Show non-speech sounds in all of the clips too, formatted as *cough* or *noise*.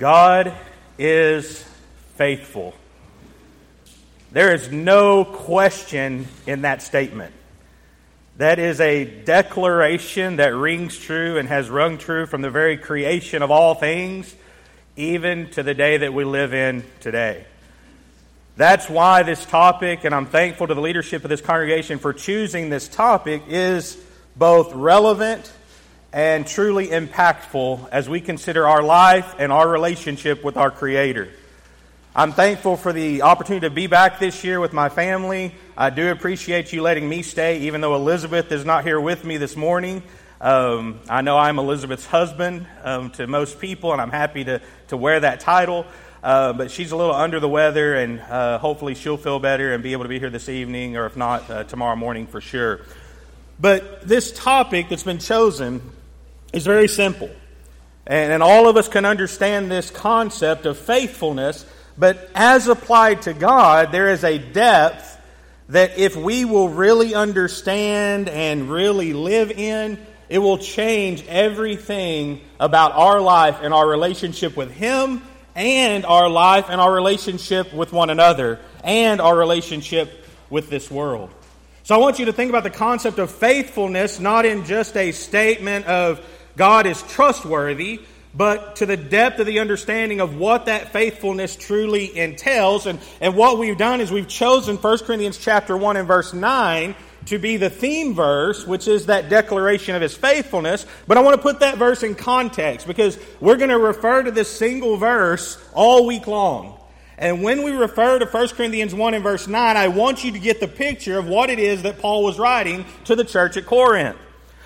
God is faithful. There is no question in that statement. That is a declaration that rings true and has rung true from the very creation of all things, even to the day that we live in today. That's why this topic, and I'm thankful to the leadership of this congregation for choosing this topic, is both relevant and truly impactful as we consider our life and our relationship with our Creator. I'm thankful for the opportunity to be back this year with my family. I do appreciate you letting me stay, even though Elizabeth is not here with me this morning. Um, I know I'm Elizabeth's husband um, to most people, and I'm happy to, to wear that title. Uh, but she's a little under the weather, and uh, hopefully she'll feel better and be able to be here this evening, or if not, uh, tomorrow morning for sure. But this topic that's been chosen is very simple. And, and all of us can understand this concept of faithfulness but as applied to God, there is a depth that if we will really understand and really live in, it will change everything about our life and our relationship with Him and our life and our relationship with one another and our relationship with this world. So I want you to think about the concept of faithfulness not in just a statement of God is trustworthy, but to the depth of the understanding of what that faithfulness truly entails. And, and what we've done is we've chosen 1 Corinthians chapter 1 and verse 9 to be the theme verse, which is that declaration of his faithfulness. But I want to put that verse in context because we're going to refer to this single verse all week long. And when we refer to 1 Corinthians 1 and verse 9, I want you to get the picture of what it is that Paul was writing to the church at Corinth.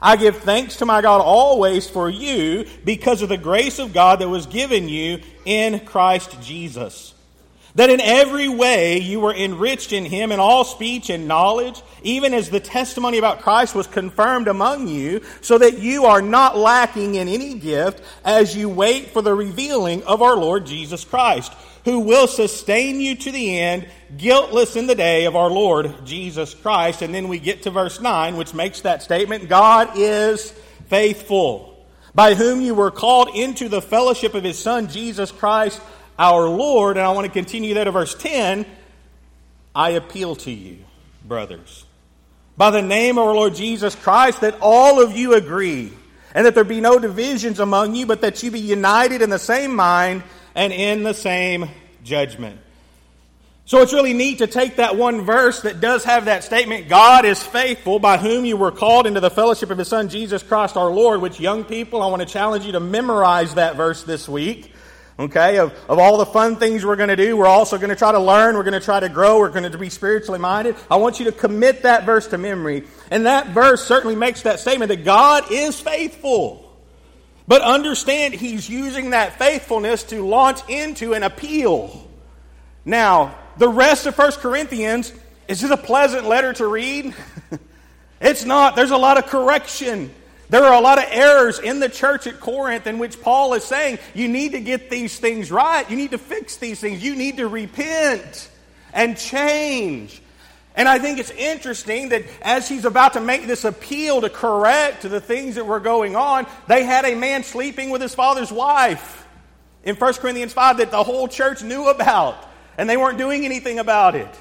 I give thanks to my God always for you because of the grace of God that was given you in Christ Jesus. That in every way you were enriched in him in all speech and knowledge, even as the testimony about Christ was confirmed among you, so that you are not lacking in any gift as you wait for the revealing of our Lord Jesus Christ who will sustain you to the end, guiltless in the day of our Lord Jesus Christ. And then we get to verse 9, which makes that statement God is faithful, by whom you were called into the fellowship of his Son, Jesus Christ, our Lord. And I want to continue that to verse 10. I appeal to you, brothers, by the name of our Lord Jesus Christ, that all of you agree, and that there be no divisions among you, but that you be united in the same mind and in the same judgment. So it's really neat to take that one verse that does have that statement, God is faithful, by whom you were called into the fellowship of His Son, Jesus Christ our Lord, which young people, I want to challenge you to memorize that verse this week. Okay, of, of all the fun things we're going to do, we're also going to try to learn, we're going to try to grow, we're going to be spiritually minded. I want you to commit that verse to memory. And that verse certainly makes that statement that God is faithful. But understand, he's using that faithfulness to launch into an appeal. Now, the rest of 1 Corinthians, is just a pleasant letter to read? *laughs* it's not. There's a lot of correction. There are a lot of errors in the church at Corinth in which Paul is saying, you need to get these things right. You need to fix these things. You need to repent and change. And I think it's interesting that as he's about to make this appeal to correct the things that were going on, they had a man sleeping with his father's wife in 1 Corinthians 5 that the whole church knew about, and they weren't doing anything about it.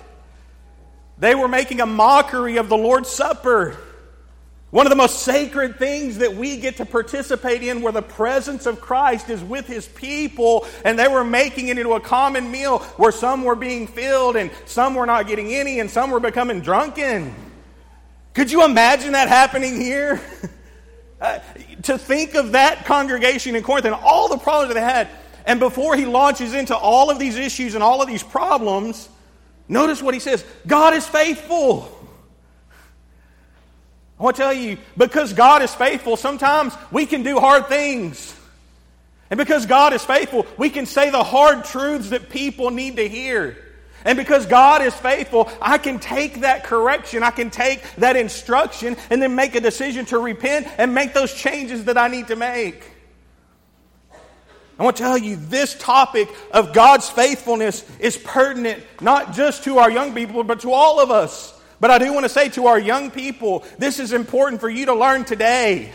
They were making a mockery of the Lord's Supper. One of the most sacred things that we get to participate in where the presence of Christ is with his people, and they were making it into a common meal where some were being filled and some were not getting any and some were becoming drunken. Could you imagine that happening here? *laughs* uh, to think of that congregation in Corinth and all the problems that they had, and before he launches into all of these issues and all of these problems, notice what he says God is faithful. I want to tell you, because God is faithful, sometimes we can do hard things. And because God is faithful, we can say the hard truths that people need to hear. And because God is faithful, I can take that correction, I can take that instruction, and then make a decision to repent and make those changes that I need to make. I want to tell you this topic of God's faithfulness is pertinent not just to our young people, but to all of us. But I do want to say to our young people, this is important for you to learn today.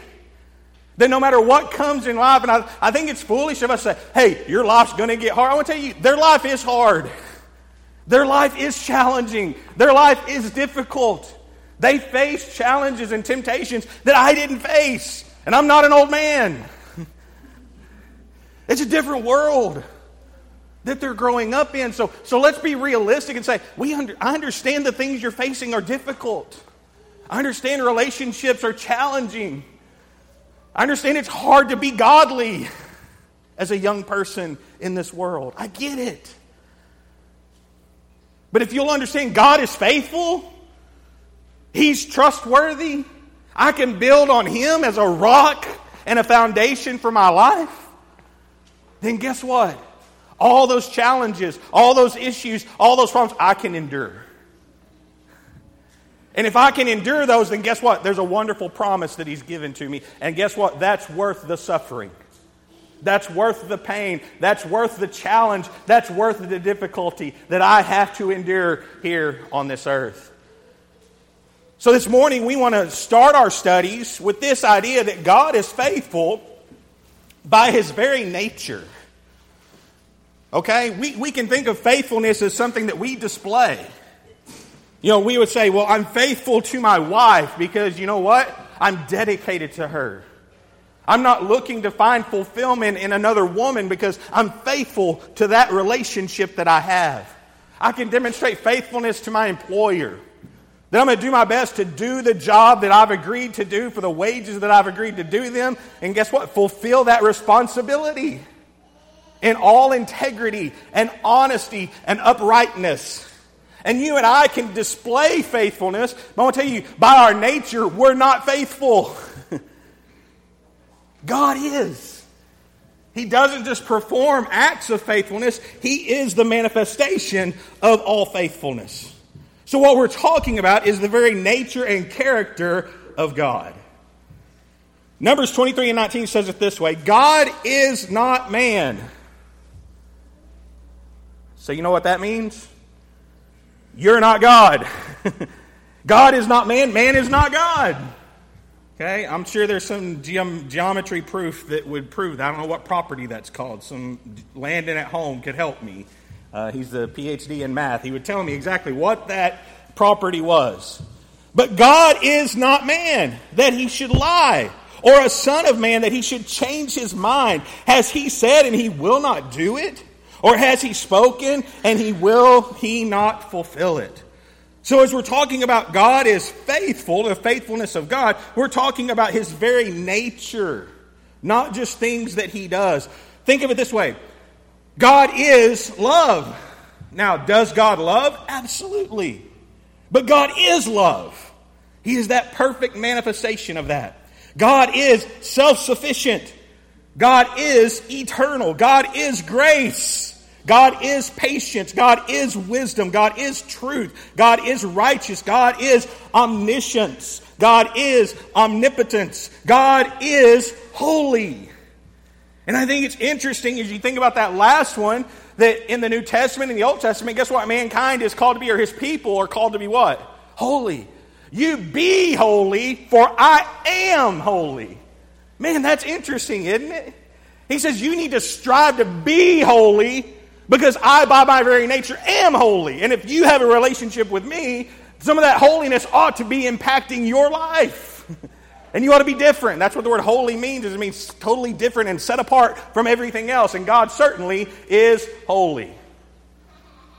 That no matter what comes in life, and I, I think it's foolish if I say, hey, your life's going to get hard. I want to tell you, their life is hard. Their life is challenging. Their life is difficult. They face challenges and temptations that I didn't face. And I'm not an old man. *laughs* It's a different world that they're growing up in. So, so let's be realistic and say, we under, I understand the things you're facing are difficult. I understand relationships are challenging. I understand it's hard to be godly as a young person in this world. I get it. But if you'll understand God is faithful, He's trustworthy, I can build on Him as a rock and a foundation for my life, then guess what? All those challenges, all those issues, all those problems, I can endure. And if I can endure those, then guess what? There's a wonderful promise that He's given to me. And guess what? That's worth the suffering. That's worth the pain. That's worth the challenge. That's worth the difficulty that I have to endure here on this earth. So, this morning, we want to start our studies with this idea that God is faithful by His very nature. Okay? We, we can think of faithfulness as something that we display. You know, we would say, well, I'm faithful to my wife because you know what? I'm dedicated to her. I'm not looking to find fulfillment in another woman because I'm faithful to that relationship that I have. I can demonstrate faithfulness to my employer. That I'm going to do my best to do the job that I've agreed to do for the wages that I've agreed to do them. And guess what? Fulfill that responsibility in all integrity and honesty and uprightness. And you and I can display faithfulness, but I want to tell you, by our nature, we're not faithful. *laughs* God is. He doesn't just perform acts of faithfulness, He is the manifestation of all faithfulness. So, what we're talking about is the very nature and character of God. Numbers 23 and 19 says it this way God is not man. So, you know what that means? You're not God. *laughs* God is not man, man is not God. Okay, I'm sure there's some geom- geometry proof that would prove that. I don't know what property that's called. Some Landon at home could help me. Uh, he's a PhD in math. He would tell me exactly what that property was. But God is not man that he should lie, or a son of man that he should change his mind. Has he said and he will not do it? Or has he spoken and he will he not fulfill it? So, as we're talking about God is faithful, the faithfulness of God, we're talking about his very nature, not just things that he does. Think of it this way God is love. Now, does God love? Absolutely. But God is love. He is that perfect manifestation of that. God is self sufficient. God is eternal. God is grace. God is patience. God is wisdom. God is truth. God is righteous. God is omniscience. God is omnipotence. God is holy. And I think it's interesting as you think about that last one that in the New Testament and the Old Testament, guess what? Mankind is called to be, or his people are called to be what? Holy. You be holy, for I am holy. Man, that's interesting, isn't it? He says you need to strive to be holy because I, by my very nature, am holy. And if you have a relationship with me, some of that holiness ought to be impacting your life. *laughs* and you ought to be different. That's what the word holy means, is it means totally different and set apart from everything else. And God certainly is holy.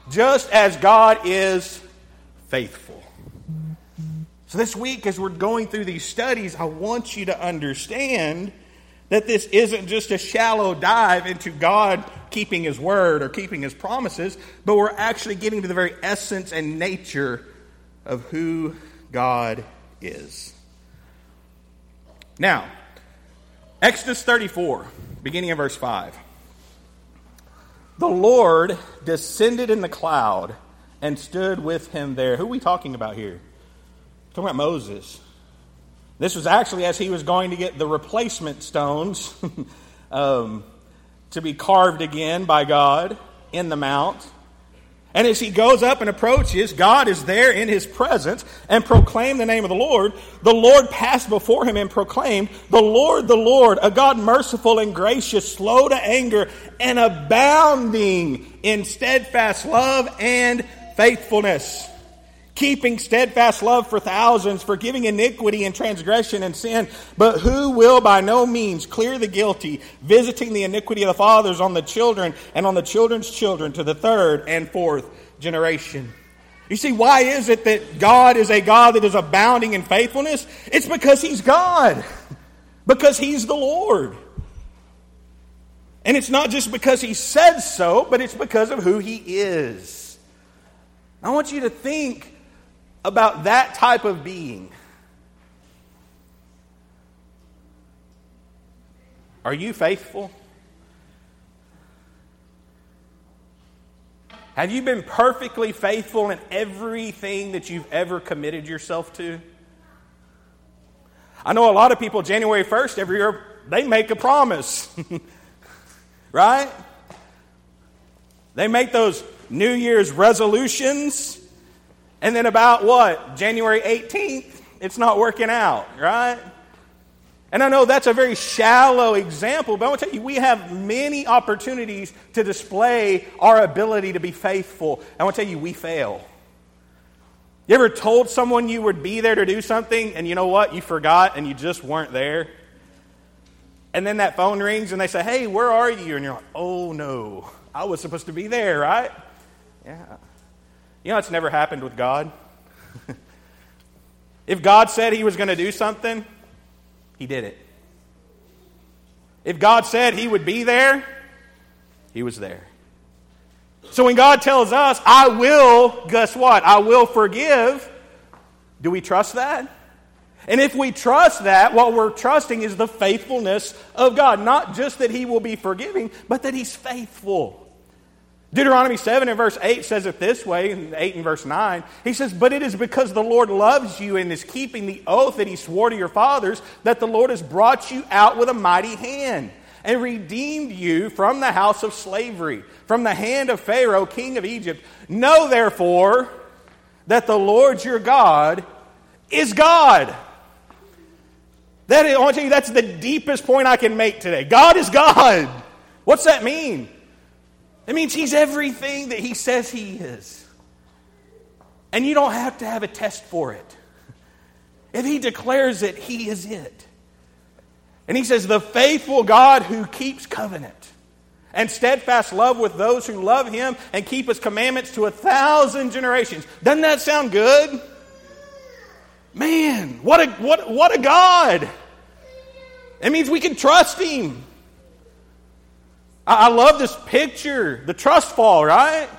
Just as God is faithful. So this week, as we're going through these studies, I want you to understand that this isn't just a shallow dive into God keeping His word or keeping His promises, but we're actually getting to the very essence and nature of who God is. Now, Exodus 34, beginning of verse 5. The Lord descended in the cloud and stood with him there. Who are we talking about here? We're talking about Moses. This was actually as he was going to get the replacement stones *laughs* um, to be carved again by God in the mount. And as he goes up and approaches, God is there in his presence and proclaimed the name of the Lord. The Lord passed before him and proclaimed, The Lord, the Lord, a God merciful and gracious, slow to anger, and abounding in steadfast love and faithfulness keeping steadfast love for thousands, forgiving iniquity and transgression and sin, but who will by no means clear the guilty, visiting the iniquity of the fathers on the children and on the children's children to the third and fourth generation. You see, why is it that God is a God that is abounding in faithfulness? It's because He's God, because He's the Lord. And it's not just because He says so, but it's because of who He is. I want you to think about that type of being. Are you faithful? Have you been perfectly faithful in everything that you've ever committed yourself to? I know a lot of people, January 1st every year, they make a promise. *laughs* right? They make those New Year's resolutions and then about what? January 18th, it's not working out, right? And I know that's a very shallow example, but I want to tell you, we have many opportunities to display our ability to be faithful. I want to tell you, we fail. You ever told someone you would be there to do something, and you know what? You forgot and you just weren't there? And then that phone rings and they say, Hey, where are you? And you're like, Oh no, I was supposed to be there, right? Yeah. You know, it's never happened with God. *laughs* if God said he was going to do something, he did it. If God said he would be there, he was there. So when God tells us, I will, guess what? I will forgive, do we trust that? And if we trust that, what we're trusting is the faithfulness of God. Not just that He will be forgiving, but that He's faithful. Deuteronomy 7 and verse 8 says it this way, 8 and verse 9. He says, But it is because the Lord loves you and is keeping the oath that he swore to your fathers that the Lord has brought you out with a mighty hand and redeemed you from the house of slavery, from the hand of Pharaoh, king of Egypt. Know therefore that the Lord your God is God. That I want to tell you, that's the deepest point I can make today. God is God. What's that mean? It means he's everything that he says he is. And you don't have to have a test for it. If he declares it, he is it. And he says, the faithful God who keeps covenant and steadfast love with those who love him and keep his commandments to a thousand generations. Doesn't that sound good? Man, what a, what, what a God! It means we can trust him. I, love this picture, the trust fall, right?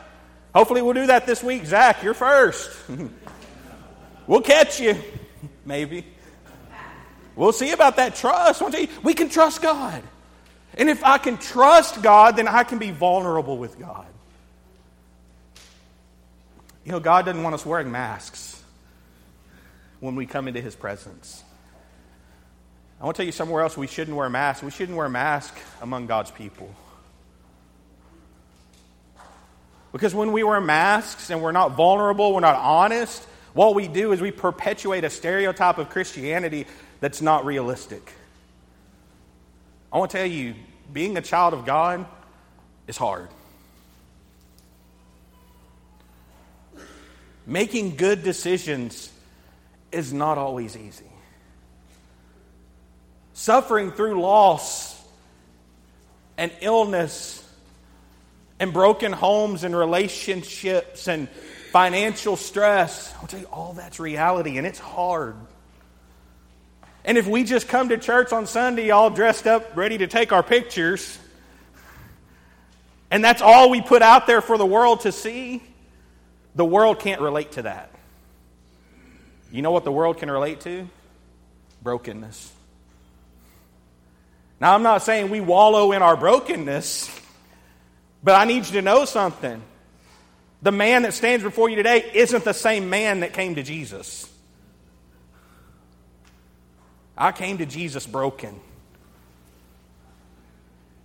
Hopefully, we'll do that this week. Zach, you're first. *laughs* we'll catch you, maybe. We'll see about that trust. We can trust God. And if I can trust God, then I can be vulnerable with God. You know, God doesn't want us wearing masks when we come into His presence. I want to tell you somewhere else we shouldn't wear masks. We shouldn't wear masks among God's people. Because when we wear masks and we're not vulnerable, we're not honest, what we do is we perpetuate a stereotype of Christianity that's not realistic. I want to tell you, being a child of God is hard. Making good decisions is not always easy. Suffering through loss and illness and broken homes and relationships and financial stress. I'll tell you, all that's reality, and it's hard. And if we just come to church on Sunday all dressed up, ready to take our pictures, and that's all we put out there for the world to see, the world can't relate to that. You know what the world can relate to? Brokenness. Now, I'm not saying we wallow in our brokenness. But I need you to know something. The man that stands before you today isn't the same man that came to Jesus. I came to Jesus broken.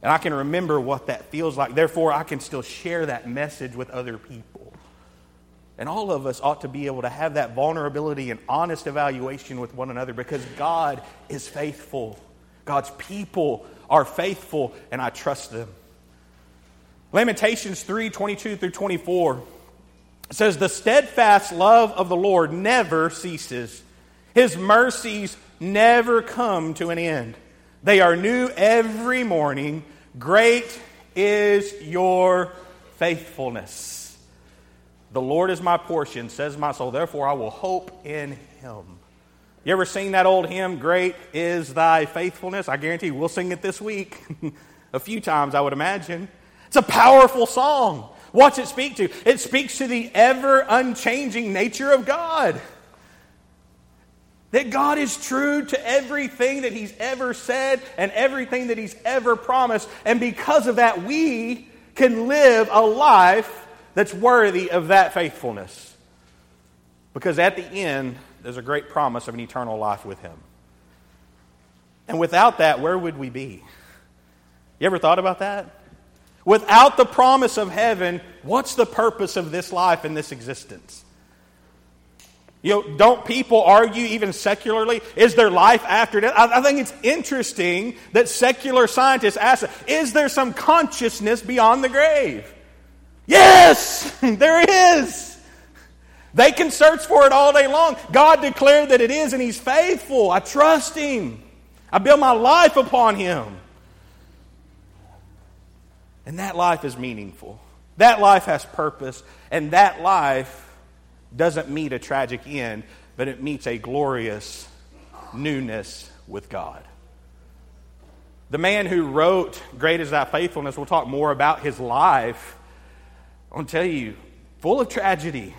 And I can remember what that feels like. Therefore, I can still share that message with other people. And all of us ought to be able to have that vulnerability and honest evaluation with one another because God is faithful. God's people are faithful, and I trust them. Lamentations 3 22 through 24 says, The steadfast love of the Lord never ceases, His mercies never come to an end. They are new every morning. Great is your faithfulness. The Lord is my portion, says my soul. Therefore, I will hope in him. You ever sing that old hymn, Great is Thy Faithfulness? I guarantee we'll sing it this week *laughs* a few times, I would imagine. It's a powerful song. What's it speak to? It speaks to the ever unchanging nature of God. That God is true to everything that He's ever said and everything that He's ever promised. And because of that, we can live a life that's worthy of that faithfulness. Because at the end, there's a great promise of an eternal life with Him. And without that, where would we be? You ever thought about that? Without the promise of heaven, what's the purpose of this life and this existence? You know, don't people argue even secularly? Is there life after death? I, I think it's interesting that secular scientists ask, is there some consciousness beyond the grave? Yes, *laughs* there is. They can search for it all day long. God declared that it is, and He's faithful. I trust Him. I build my life upon Him. And that life is meaningful. That life has purpose. And that life doesn't meet a tragic end, but it meets a glorious newness with God. The man who wrote Great is Thy Faithfulness, we'll talk more about his life I want to tell you, full of tragedy.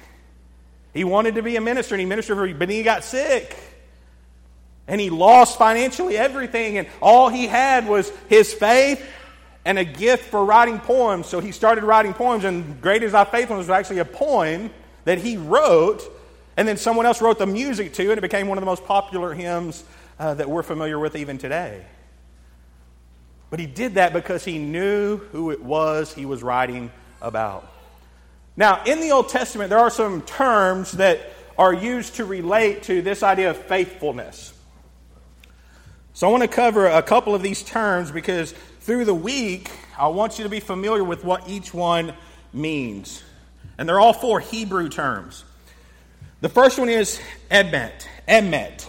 He wanted to be a minister and he ministered for, but he got sick. And he lost financially everything, and all he had was his faith and a gift for writing poems. So he started writing poems, and Great is Thy Faithfulness was actually a poem that he wrote, and then someone else wrote the music to, and it became one of the most popular hymns uh, that we're familiar with even today. But he did that because he knew who it was he was writing about. Now, in the Old Testament, there are some terms that are used to relate to this idea of faithfulness. So I want to cover a couple of these terms because through the week, I want you to be familiar with what each one means. And they're all four Hebrew terms. The first one is emet, emet.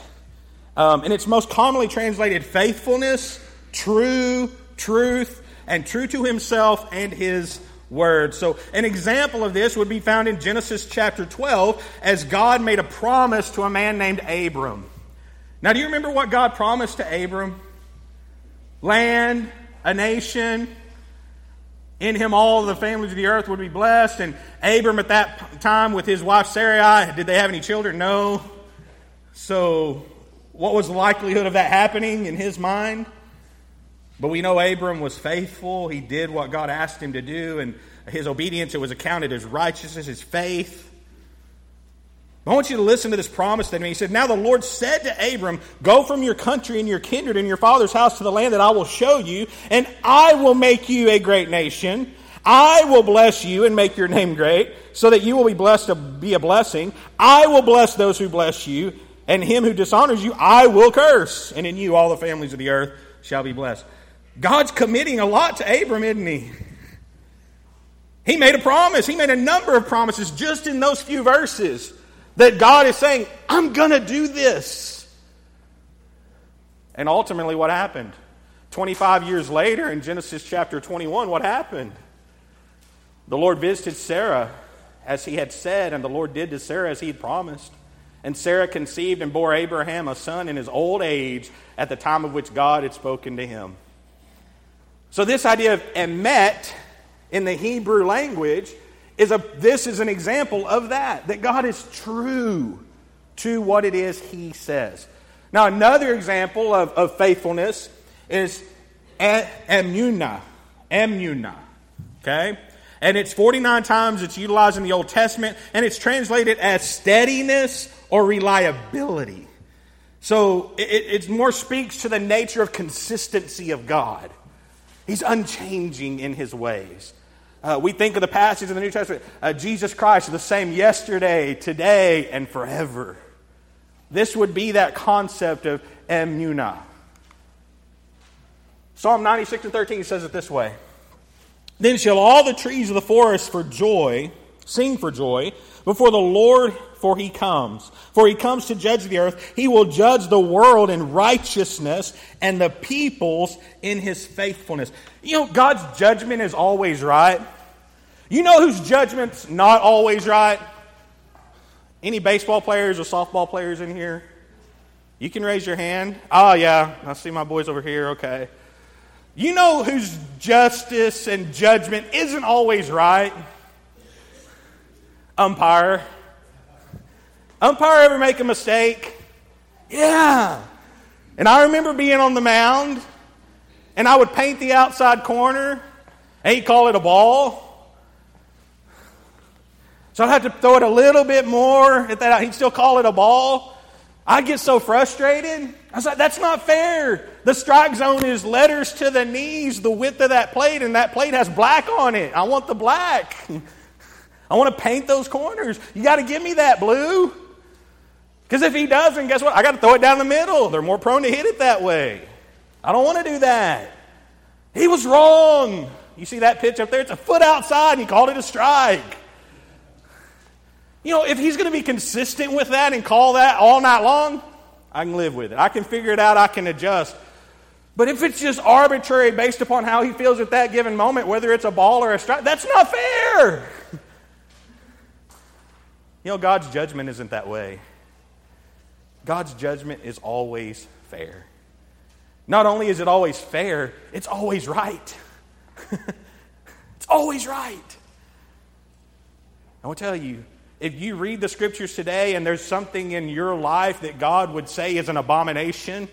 Um, and it's most commonly translated faithfulness, true, truth, and true to himself and his word. So, an example of this would be found in Genesis chapter 12 as God made a promise to a man named Abram. Now, do you remember what God promised to Abram? Land, a nation. In him, all the families of the earth would be blessed. And Abram, at that time, with his wife Sarai, did they have any children? No. So, what was the likelihood of that happening in his mind? But we know Abram was faithful. He did what God asked him to do, and his obedience, it was accounted as righteousness, his faith. I want you to listen to this promise that he said, Now the Lord said to Abram, Go from your country and your kindred and your father's house to the land that I will show you, and I will make you a great nation. I will bless you and make your name great, so that you will be blessed to be a blessing. I will bless those who bless you, and him who dishonors you, I will curse. And in you, all the families of the earth shall be blessed. God's committing a lot to Abram, isn't he? He made a promise. He made a number of promises just in those few verses that God is saying, I'm going to do this. And ultimately, what happened? 25 years later, in Genesis chapter 21, what happened? The Lord visited Sarah as he had said, and the Lord did to Sarah as he had promised. And Sarah conceived and bore Abraham a son in his old age at the time of which God had spoken to him. So, this idea of emet in the Hebrew language is a, this is an example of that, that God is true to what it is He says. Now, another example of, of faithfulness is emunah. Emunah. Okay? And it's 49 times it's utilized in the Old Testament, and it's translated as steadiness or reliability. So it, it more speaks to the nature of consistency of God. He's unchanging in his ways. Uh, we think of the passage in the New Testament uh, Jesus Christ is the same yesterday, today, and forever. This would be that concept of emunah. Psalm 96 and 13 says it this way Then shall all the trees of the forest for joy sing for joy before the Lord, for he comes. For he comes to judge the earth. He will judge the world in righteousness and the peoples in his faithfulness. You know, God's judgment is always right. You know whose judgment's not always right? Any baseball players or softball players in here? You can raise your hand. Oh, yeah, I see my boys over here. Okay. You know whose justice and judgment isn't always right? Umpire. Umpire ever make a mistake? Yeah. And I remember being on the mound, and I would paint the outside corner, and he'd call it a ball. So I'd have to throw it a little bit more at that. He'd still call it a ball. I'd get so frustrated. I was like, that's not fair. The strike zone is letters to the knees, the width of that plate, and that plate has black on it. I want the black. *laughs* I want to paint those corners. You got to give me that blue. Because if he doesn't, guess what? I got to throw it down the middle. They're more prone to hit it that way. I don't want to do that. He was wrong. You see that pitch up there? It's a foot outside, and he called it a strike. You know, if he's going to be consistent with that and call that all night long, I can live with it. I can figure it out, I can adjust. But if it's just arbitrary based upon how he feels at that given moment, whether it's a ball or a strike, that's not fair. You know, God's judgment isn't that way. God's judgment is always fair. Not only is it always fair, it's always right. *laughs* it's always right. I will tell you, if you read the scriptures today and there's something in your life that God would say is an abomination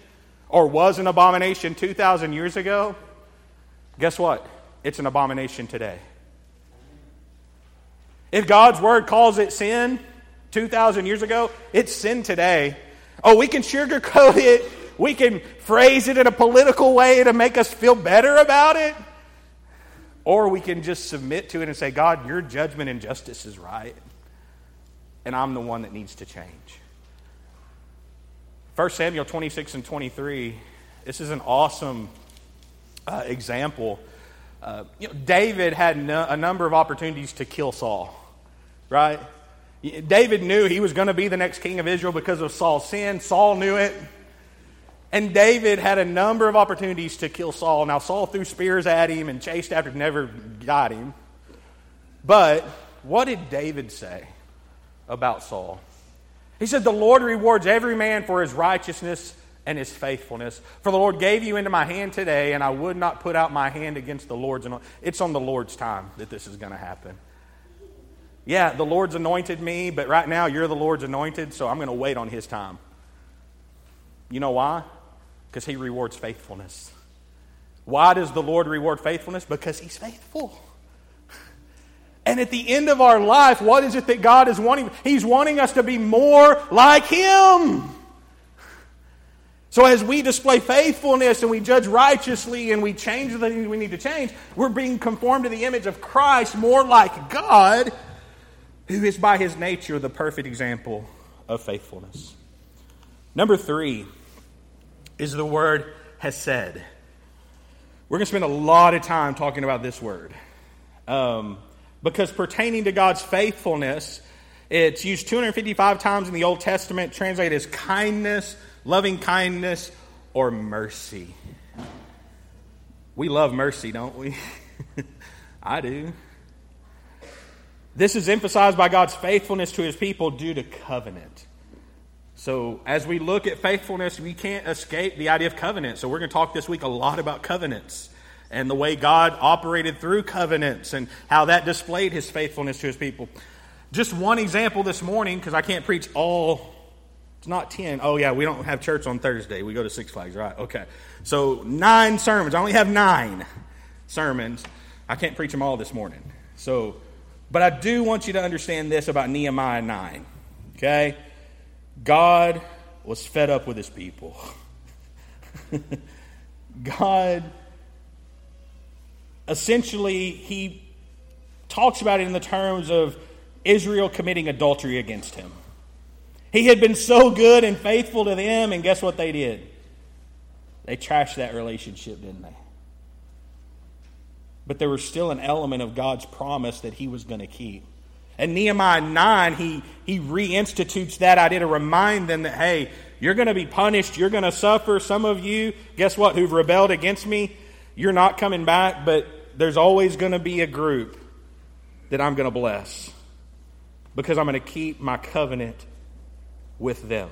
or was an abomination 2,000 years ago, guess what? It's an abomination today. If God's word calls it sin 2,000 years ago, it's sin today. Oh, we can sugarcoat *laughs* it, we can phrase it in a political way to make us feel better about it. Or we can just submit to it and say, God, your judgment and justice is right and I'm the one that needs to change. 1 Samuel 26 and 23, this is an awesome uh, example. Uh, you know, David had no, a number of opportunities to kill Saul, right? David knew he was going to be the next king of Israel because of Saul's sin. Saul knew it. And David had a number of opportunities to kill Saul. Now, Saul threw spears at him and chased after never got him. But what did David say? about Saul. He said, The Lord rewards every man for his righteousness and his faithfulness. For the Lord gave you into my hand today, and I would not put out my hand against the Lord's. It's on the Lord's time that this is going to happen. Yeah, the Lord's anointed me, but right now you're the Lord's anointed, so I'm going to wait on his time. You know why? Because he rewards faithfulness. Why does the Lord reward faithfulness? Because he's faithful. *laughs* And at the end of our life, what is it that God is wanting? He's wanting us to be more like Him. So as we display faithfulness and we judge righteously and we change the things we need to change, we're being conformed to the image of Christ, more like God, who is by His nature the perfect example of faithfulness. Number three is the word hesed. We're going to spend a lot of time talking about this word. Um, because pertaining to God's faithfulness, it's used 255 times in the Old Testament, translated as kindness, loving kindness, or mercy. We love mercy, don't we? *laughs* I do. This is emphasized by God's faithfulness to his people due to covenant. So, as we look at faithfulness, we can't escape the idea of covenant. So, we're going to talk this week a lot about covenants and the way God operated through covenants and how that displayed his faithfulness to his people. Just one example this morning, because I can't preach all, it's not 10. Oh, yeah, we don't have church on Thursday. We go to Six Flags, right? Okay. So, nine sermons. I only have nine sermons. I can't preach them all this morning. So, but I do want you to understand this about Nehemiah 9. Okay? God was fed up with his people. *laughs* God essentially he talks about it in the terms of Israel committing adultery against him. He had been so good and faithful to them, and guess what they did? They trashed that relationship, didn't they? But there was still an element of God's promise that he was going to keep. And Nehemiah 9, he, he reinstitutes that idea to remind them that, hey, you're going to be punished. You're going to suffer. Some of you, guess what, who've rebelled against me, you're not coming back, but there's always going to be a group that I'm going to bless because I'm going to keep my covenant with them.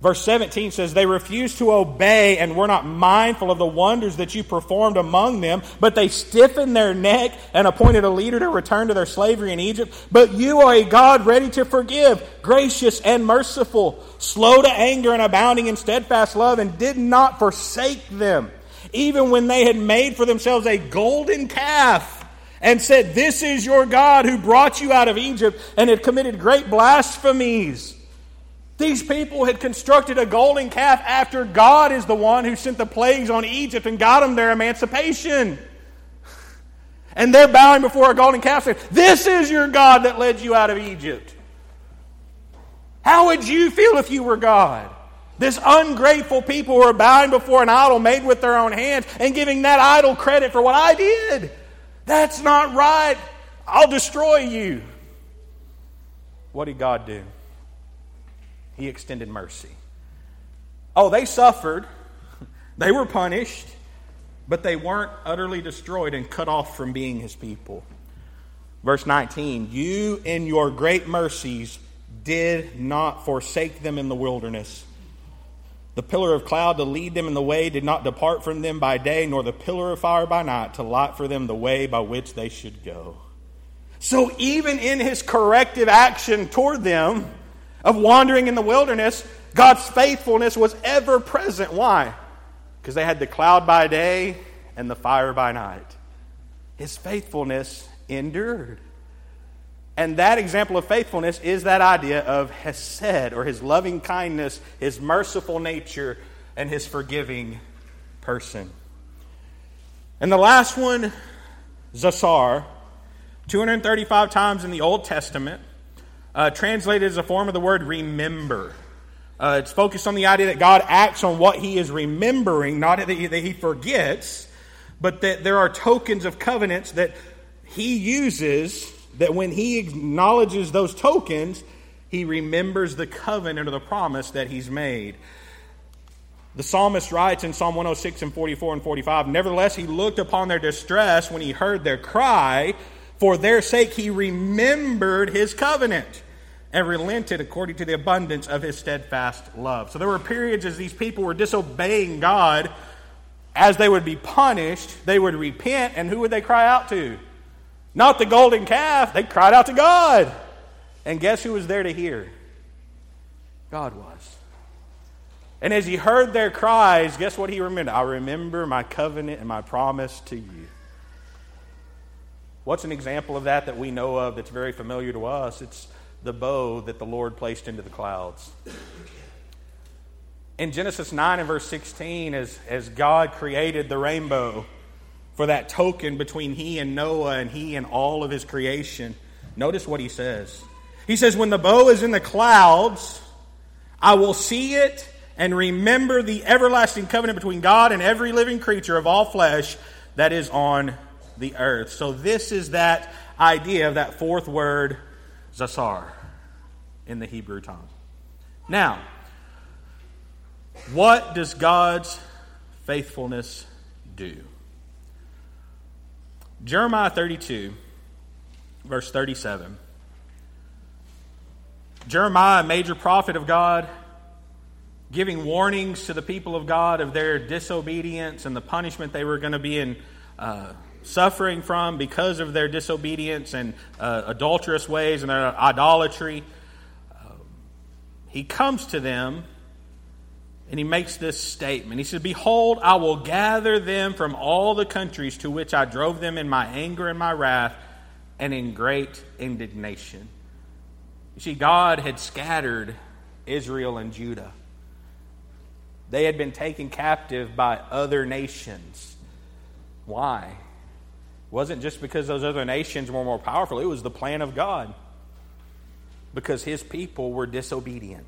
Verse 17 says, They refused to obey and were not mindful of the wonders that you performed among them, but they stiffened their neck and appointed a leader to return to their slavery in Egypt. But you are a God ready to forgive, gracious and merciful, slow to anger and abounding in steadfast love, and did not forsake them, even when they had made for themselves a golden calf and said, This is your God who brought you out of Egypt, and had committed great blasphemies. These people had constructed a golden calf after God is the one who sent the plagues on Egypt and got them their emancipation. And they're bowing before a golden calf saying, This is your God that led you out of Egypt. How would you feel if you were God? This ungrateful people who are bowing before an idol made with their own hands and giving that idol credit for what I did. That's not right. I'll destroy you. What did God do? He extended mercy. Oh, they suffered, *laughs* they were punished, but they weren't utterly destroyed and cut off from being his people. Verse 19 You, in your great mercies, did not forsake them in the wilderness. The pillar of cloud to lead them in the way did not depart from them by day, nor the pillar of fire by night to light for them the way by which they should go. So, even in his corrective action toward them, of wandering in the wilderness, God's faithfulness was ever present. Why? Because they had the cloud by day and the fire by night. His faithfulness endured. And that example of faithfulness is that idea of Hesed, or his loving kindness, his merciful nature, and his forgiving person. And the last one, Zasar, 235 times in the Old Testament uh, translated as a form of the word remember. Uh, it's focused on the idea that God acts on what he is remembering, not that he, that he forgets, but that there are tokens of covenants that he uses that when he acknowledges those tokens, he remembers the covenant or the promise that he's made. The psalmist writes in Psalm 106 and 44 and 45 Nevertheless, he looked upon their distress when he heard their cry. For their sake, he remembered his covenant and relented according to the abundance of his steadfast love. So there were periods as these people were disobeying God, as they would be punished, they would repent, and who would they cry out to? Not the golden calf, they cried out to God. And guess who was there to hear? God was. And as he heard their cries, guess what he remembered? I remember my covenant and my promise to you. What's an example of that that we know of that's very familiar to us? It's the bow that the Lord placed into the clouds. In Genesis 9 and verse 16, as, as God created the rainbow for that token between he and Noah and he and all of his creation, notice what he says. He says, When the bow is in the clouds, I will see it and remember the everlasting covenant between God and every living creature of all flesh that is on the earth. So, this is that idea of that fourth word, Zasar in the Hebrew tongue. Now, what does God's faithfulness do? Jeremiah 32, verse 37. Jeremiah, a major prophet of God, giving warnings to the people of God of their disobedience and the punishment they were going to be in uh, suffering from because of their disobedience and uh, adulterous ways and their idolatry. Um, he comes to them and he makes this statement. He says, Behold, I will gather them from all the countries to which I drove them in my anger and my wrath, and in great indignation. You see, God had scattered Israel and Judah. They had been taken captive by other nations. Why? Wasn't just because those other nations were more powerful, it was the plan of God. Because his people were disobedient.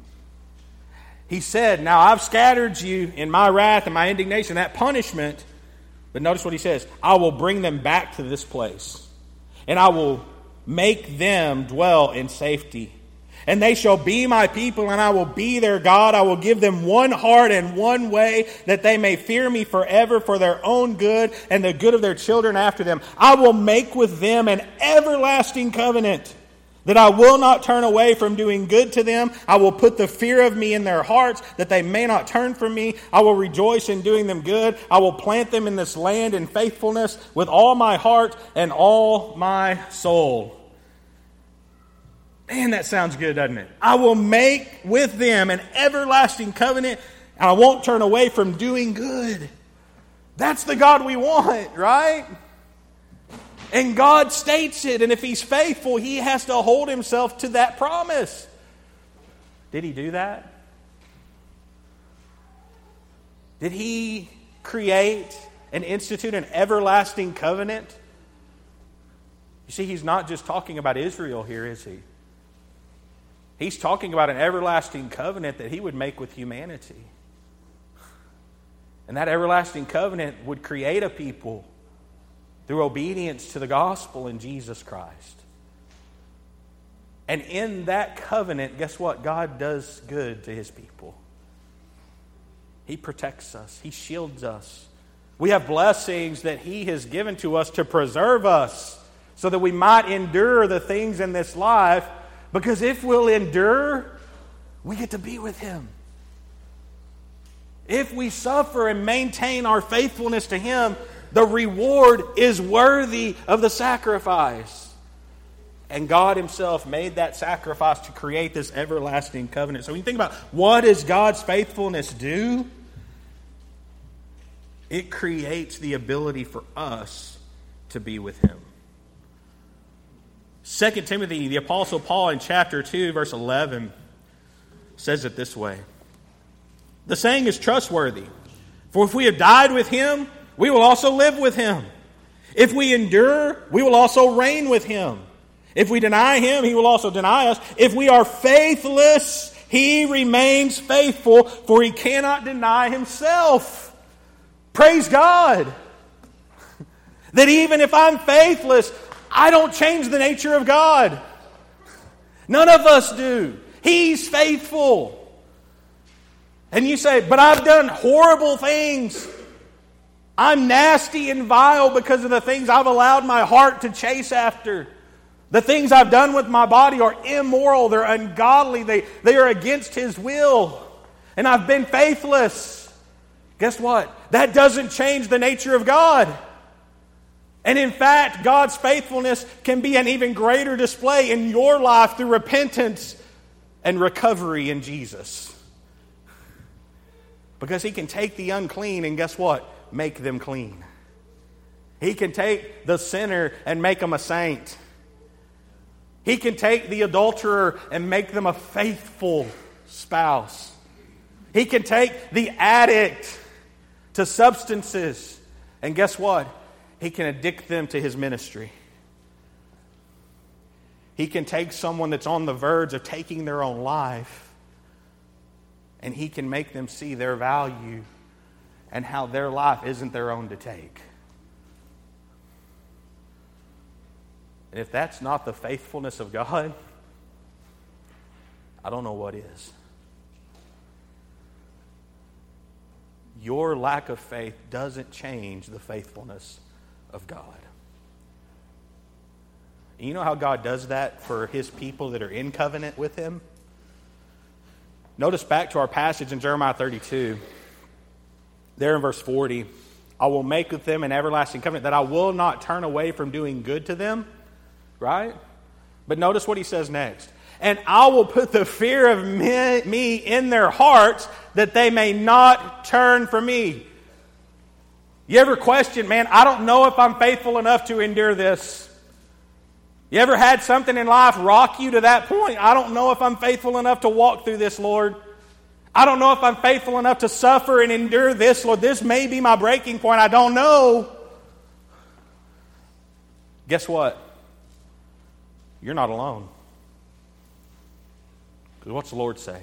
He said, Now I've scattered you in my wrath and my indignation, that punishment. But notice what he says I will bring them back to this place, and I will make them dwell in safety. And they shall be my people, and I will be their God. I will give them one heart and one way, that they may fear me forever for their own good and the good of their children after them. I will make with them an everlasting covenant that I will not turn away from doing good to them. I will put the fear of me in their hearts, that they may not turn from me. I will rejoice in doing them good. I will plant them in this land in faithfulness with all my heart and all my soul. Man, that sounds good, doesn't it? I will make with them an everlasting covenant, and I won't turn away from doing good. That's the God we want, right? And God states it, and if He's faithful, He has to hold Himself to that promise. Did He do that? Did He create and institute an everlasting covenant? You see, He's not just talking about Israel here, is He? He's talking about an everlasting covenant that He would make with humanity. And that everlasting covenant would create a people through obedience to the gospel in Jesus Christ. And in that covenant, guess what? God does good to his people. He protects us, he shields us. We have blessings that he has given to us to preserve us so that we might endure the things in this life. Because if we'll endure, we get to be with him. If we suffer and maintain our faithfulness to him, the reward is worthy of the sacrifice. And God Himself made that sacrifice to create this everlasting covenant. So when you think about what does God's faithfulness do? It creates the ability for us to be with Him. 2 Timothy, the Apostle Paul, in chapter 2, verse 11, says it this way The saying is trustworthy, for if we have died with Him, we will also live with him. If we endure, we will also reign with him. If we deny him, he will also deny us. If we are faithless, he remains faithful, for he cannot deny himself. Praise God. *laughs* That even if I'm faithless, I don't change the nature of God. None of us do. He's faithful. And you say, but I've done horrible things. I'm nasty and vile because of the things I've allowed my heart to chase after. The things I've done with my body are immoral, they're ungodly, they, they are against His will. And I've been faithless. Guess what? That doesn't change the nature of God. And in fact, God's faithfulness can be an even greater display in your life through repentance and recovery in Jesus. Because He can take the unclean, and guess what? make them clean. He can take the sinner and make them a saint. He can take the adulterer and make them a faithful spouse. He can take the addict to substances. And guess what? He can addict them to his ministry. He can take someone that's on the verge of taking their own life and he can make them see their value and how their life isn't their own to take. And if that's not the faithfulness of God, I don't know what is. Your lack of faith doesn't change the faithfulness of God. you know how God does that for his people that are in covenant with him? Notice back to our passage in Jeremiah 32 there in verse 40, I will make with them an everlasting covenant that I will not turn away from doing good to them. Right? But notice what he says next. And I will put the fear of me in their hearts that they may not turn from me. You ever question, man, I don't know if I'm faithful enough to endure this. You ever had something in life rock you to that point? I don't know if I'm faithful enough to walk through this, Lord. I don't know if I'm faithful enough to suffer and endure this, Lord. This may be my breaking point. I don't know. Guess what? You're not alone. Because what's the Lord say?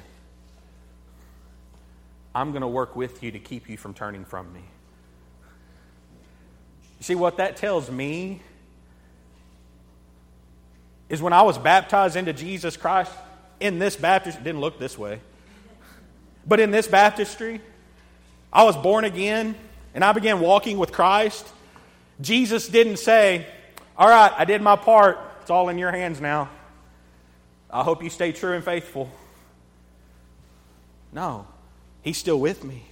I'm going to work with you to keep you from turning from me. You see, what that tells me is when I was baptized into Jesus Christ in this baptistry, it didn't look this way, but in this baptistry, I was born again and I began walking with Christ. Jesus didn't say, All right, I did my part. It's all in your hands now. I hope you stay true and faithful. No, He's still with me.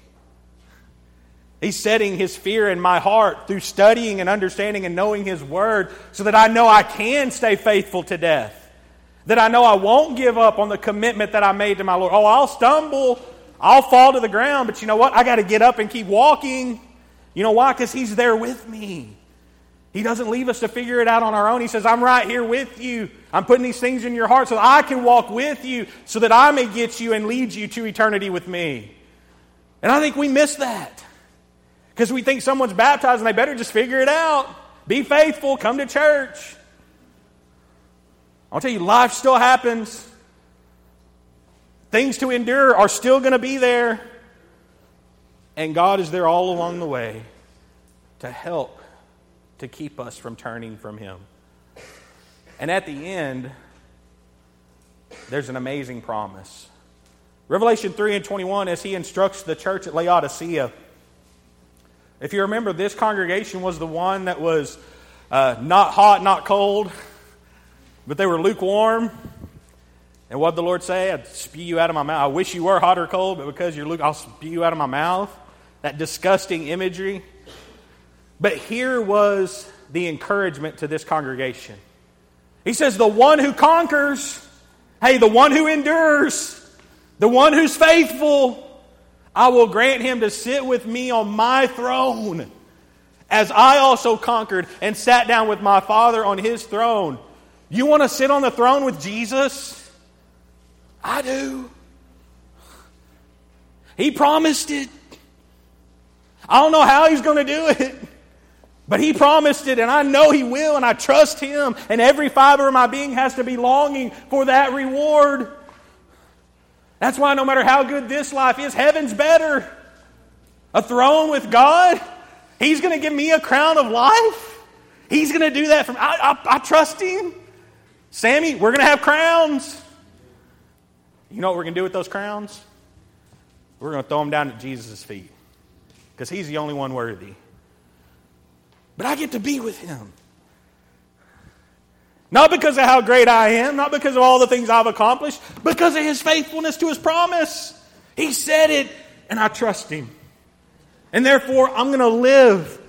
He's setting His fear in my heart through studying and understanding and knowing His Word so that I know I can stay faithful to death. That I know I won't give up on the commitment that I made to my Lord. Oh, I'll stumble, I'll fall to the ground, but you know what? I got to get up and keep walking. You know why? Because He's there with me. He doesn't leave us to figure it out on our own. He says, I'm right here with you. I'm putting these things in your heart so that I can walk with you, so that I may get you and lead you to eternity with me. And I think we miss that. Because we think someone's baptized and they better just figure it out. Be faithful, come to church. I'll tell you, life still happens. Things to endure are still going to be there. And God is there all along the way to help to keep us from turning from Him. And at the end, there's an amazing promise. Revelation 3 and 21, as He instructs the church at Laodicea, if you remember, this congregation was the one that was uh, not hot, not cold, but they were lukewarm. And what the Lord say? I'd spew you out of my mouth. I wish you were hot or cold, but because you're lukewarm, I'll spew you out of my mouth. That disgusting imagery. But here was the encouragement to this congregation. He says, The one who conquers, hey, the one who endures, the one who's faithful, I will grant him to sit with me on my throne, as I also conquered and sat down with my Father on his throne. You want to sit on the throne with Jesus? I do. He promised it. I don't know how he's going to do it, but he promised it, and I know he will, and I trust him, and every fiber of my being has to be longing for that reward. That's why no matter how good this life is, heaven's better. A throne with God, He's going to give me a crown of life. He's going to do that for me. I, I, I trust Him. Sammy, we're going to have crowns. You know what we're going to do with those crowns? We're going to throw them down at Jesus' feet because He's the only one worthy. But I get to be with Him. Not because of how great I am, not because of all the things I've accomplished, because of his faithfulness to his promise. He said it, and I trust him. And therefore, I'm going to live.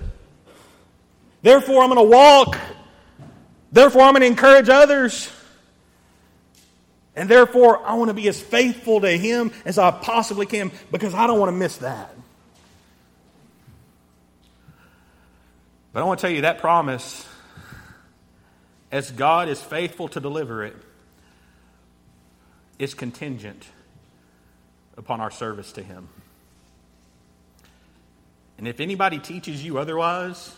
Therefore, I'm going to walk. Therefore, I'm going to encourage others. And therefore, I want to be as faithful to him as I possibly can because I don't want to miss that. But I want to tell you that promise as God is faithful to deliver it, is contingent upon our service to Him. And if anybody teaches you otherwise,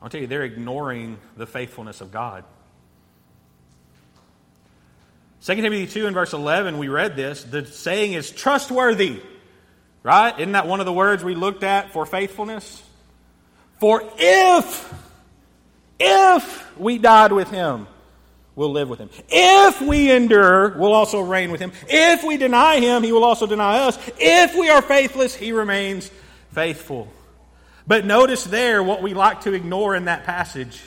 I'll tell you, they're ignoring the faithfulness of God. 2 Timothy 2 and verse 11, we read this. The saying is trustworthy, right? Isn't that one of the words we looked at for faithfulness? For if if we died with him, we'll live with him. If we endure, we'll also reign with him. If we deny him, he will also deny us. If we are faithless, he remains faithful. But notice there what we like to ignore in that passage.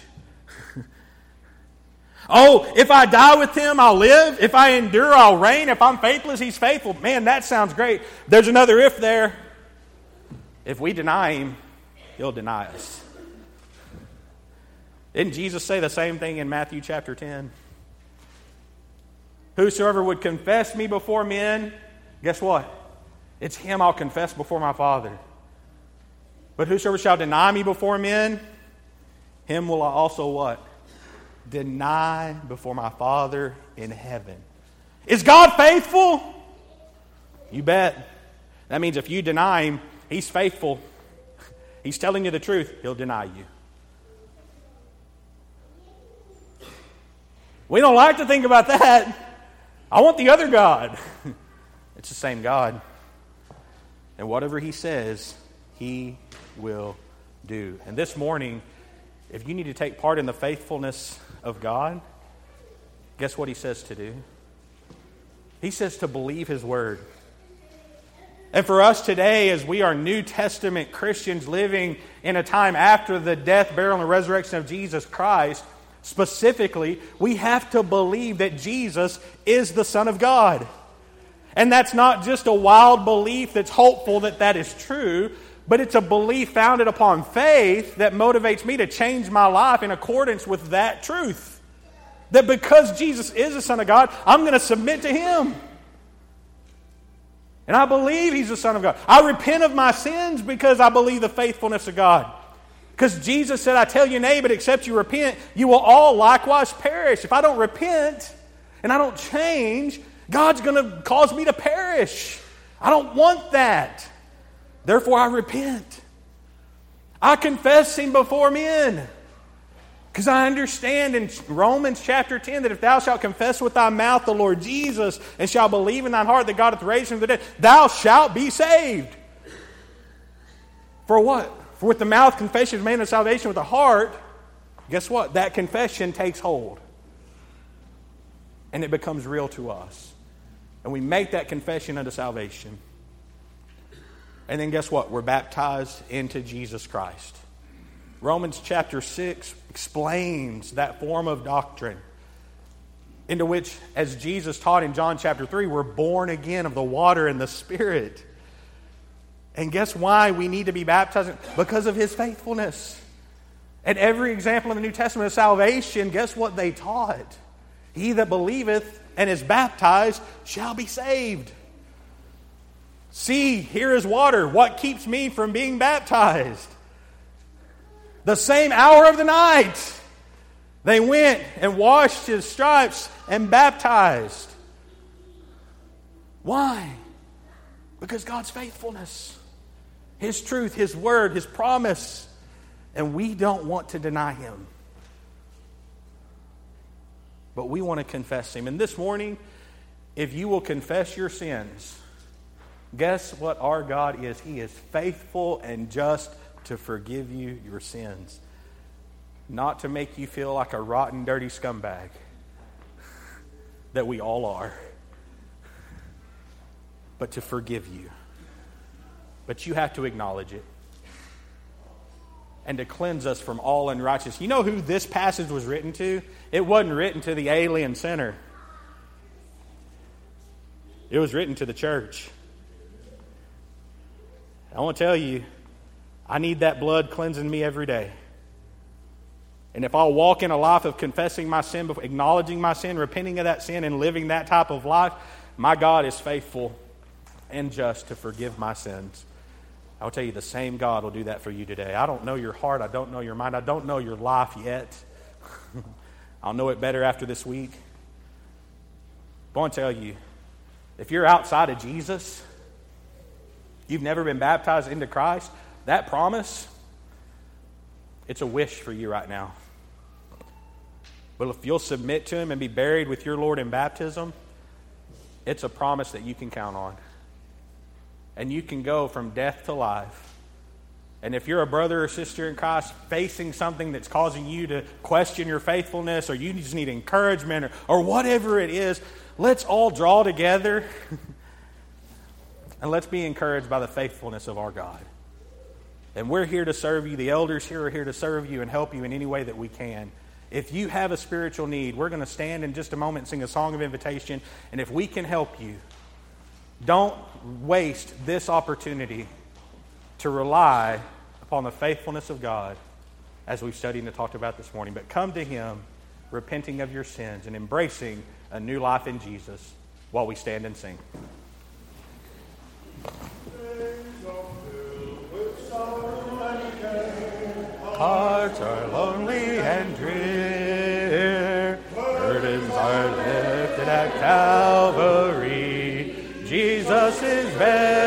*laughs* oh, if I die with him, I'll live. If I endure, I'll reign. If I'm faithless, he's faithful. Man, that sounds great. There's another if there. If we deny him, he'll deny us. Didn't Jesus say the same thing in Matthew chapter 10? Whosoever would confess me before men, guess what? It's him I'll confess before my Father. But whosoever shall deny me before men, him will I also what? Deny before my Father in heaven. Is God faithful? You bet. That means if you deny him, he's faithful. He's telling you the truth, he'll deny you. We don't like to think about that. I want the other God. *laughs* it's the same God. And whatever He says, He will do. And this morning, if you need to take part in the faithfulness of God, guess what He says to do? He says to believe His Word. And for us today, as we are New Testament Christians living in a time after the death, burial, and resurrection of Jesus Christ, specifically, we have to believe that Jesus is the Son of God. And that's not just a wild belief that's hopeful that that is true, but it's a belief founded upon faith that motivates me to change my life in accordance with that truth. That because Jesus is the Son of God, I'm going to submit to Him. And I believe He's the Son of God. I repent of my sins because I believe the faithfulness of God. Because Jesus said, I tell you, nay, but except you repent, you will all likewise perish. If I don't repent and I don't change, God's going to cause me to perish. I don't want that. Therefore, I repent. I confess Him before men. Because I understand in Romans chapter 10 that if thou shalt confess with thy mouth the Lord Jesus and shalt believe in thine heart that God hath raised him from the dead, thou shalt be saved. For what? For with the mouth confession is made unto salvation, with the heart, guess what? That confession takes hold. And it becomes real to us. And we make that confession unto salvation. And then guess what? We're baptized into Jesus Christ. Romans chapter 6 explains that form of doctrine into which, as Jesus taught in John chapter 3, we're born again of the water and the Spirit. And guess why we need to be baptized? Because of his faithfulness. And every example in the New Testament of salvation, guess what they taught? He that believeth and is baptized shall be saved. See, here is water. What keeps me from being baptized? The same hour of the night, they went and washed his stripes and baptized. Why? Because God's faithfulness. His truth, His word, His promise, and we don't want to deny Him. But we want to confess Him. And this morning, if you will confess your sins, guess what our God is? He is faithful and just to forgive you your sins, not to make you feel like a rotten, dirty scumbag that we all are, but to forgive you but you have to acknowledge it and to cleanse us from all unrighteousness. You know who this passage was written to? It wasn't written to the alien sinner, it was written to the church. I want to tell you, I need that blood cleansing me every day. And if I'll walk in a life of confessing my sin, acknowledging my sin, repenting of that sin, and living that type of life, my God is faithful and just to forgive my sins. I'll tell you, the same God will do that for you today. I don't know your heart. I don't know your mind. I don't know your life yet. *laughs* I'll know it better after this week. I want to tell you if you're outside of Jesus, you've never been baptized into Christ, that promise, it's a wish for you right now. But if you'll submit to Him and be buried with your Lord in baptism, it's a promise that you can count on and you can go from death to life. And if you're a brother or sister in Christ facing something that's causing you to question your faithfulness, or you just need encouragement, or, or whatever it is, let's all draw together *laughs* and let's be encouraged by the faithfulness of our God. And we're here to serve you. The elders here are here to serve you and help you in any way that we can. If you have a spiritual need, we're going to stand in just a moment and sing a song of invitation. And if we can help you, don't waste this opportunity to rely upon the faithfulness of God as we've studied and talked about this morning, but come to Him repenting of your sins and embracing a new life in Jesus while we stand and sing. hearts are lonely and drear. Burdens are lifted at Calvary. Jesus is better.